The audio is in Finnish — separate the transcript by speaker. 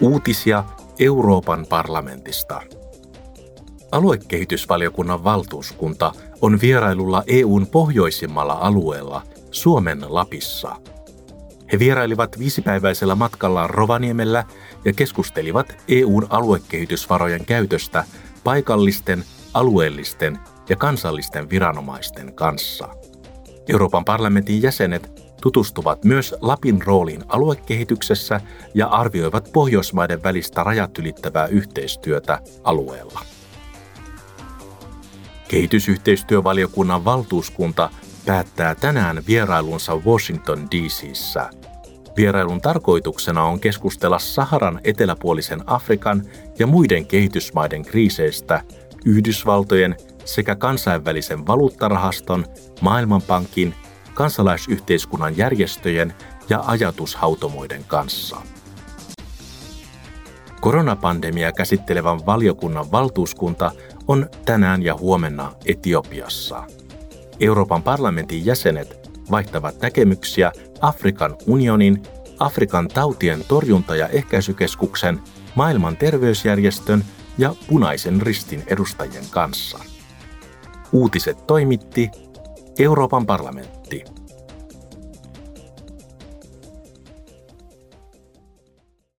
Speaker 1: Uutisia Euroopan parlamentista. Aluekehitysvaliokunnan valtuuskunta on vierailulla EUn pohjoisimmalla alueella Suomen Lapissa. He vierailivat viisipäiväisellä matkallaan Rovaniemellä ja keskustelivat EUn aluekehitysvarojen käytöstä paikallisten, alueellisten ja kansallisten viranomaisten kanssa. Euroopan parlamentin jäsenet tutustuvat myös Lapin rooliin aluekehityksessä ja arvioivat Pohjoismaiden välistä rajat ylittävää yhteistyötä alueella. Kehitysyhteistyövaliokunnan valtuuskunta päättää tänään vierailunsa Washington DC:ssä. Vierailun tarkoituksena on keskustella Saharan eteläpuolisen Afrikan ja muiden kehitysmaiden kriiseistä Yhdysvaltojen sekä kansainvälisen valuuttarahaston, Maailmanpankin kansalaisyhteiskunnan järjestöjen ja ajatushautomoiden kanssa. Koronapandemia käsittelevän valiokunnan valtuuskunta on tänään ja huomenna Etiopiassa. Euroopan parlamentin jäsenet vaihtavat näkemyksiä Afrikan unionin, Afrikan tautien torjunta- ja ehkäisykeskuksen, maailman terveysjärjestön ja punaisen ristin edustajien kanssa. Uutiset toimitti Euroopan parlamentti. University.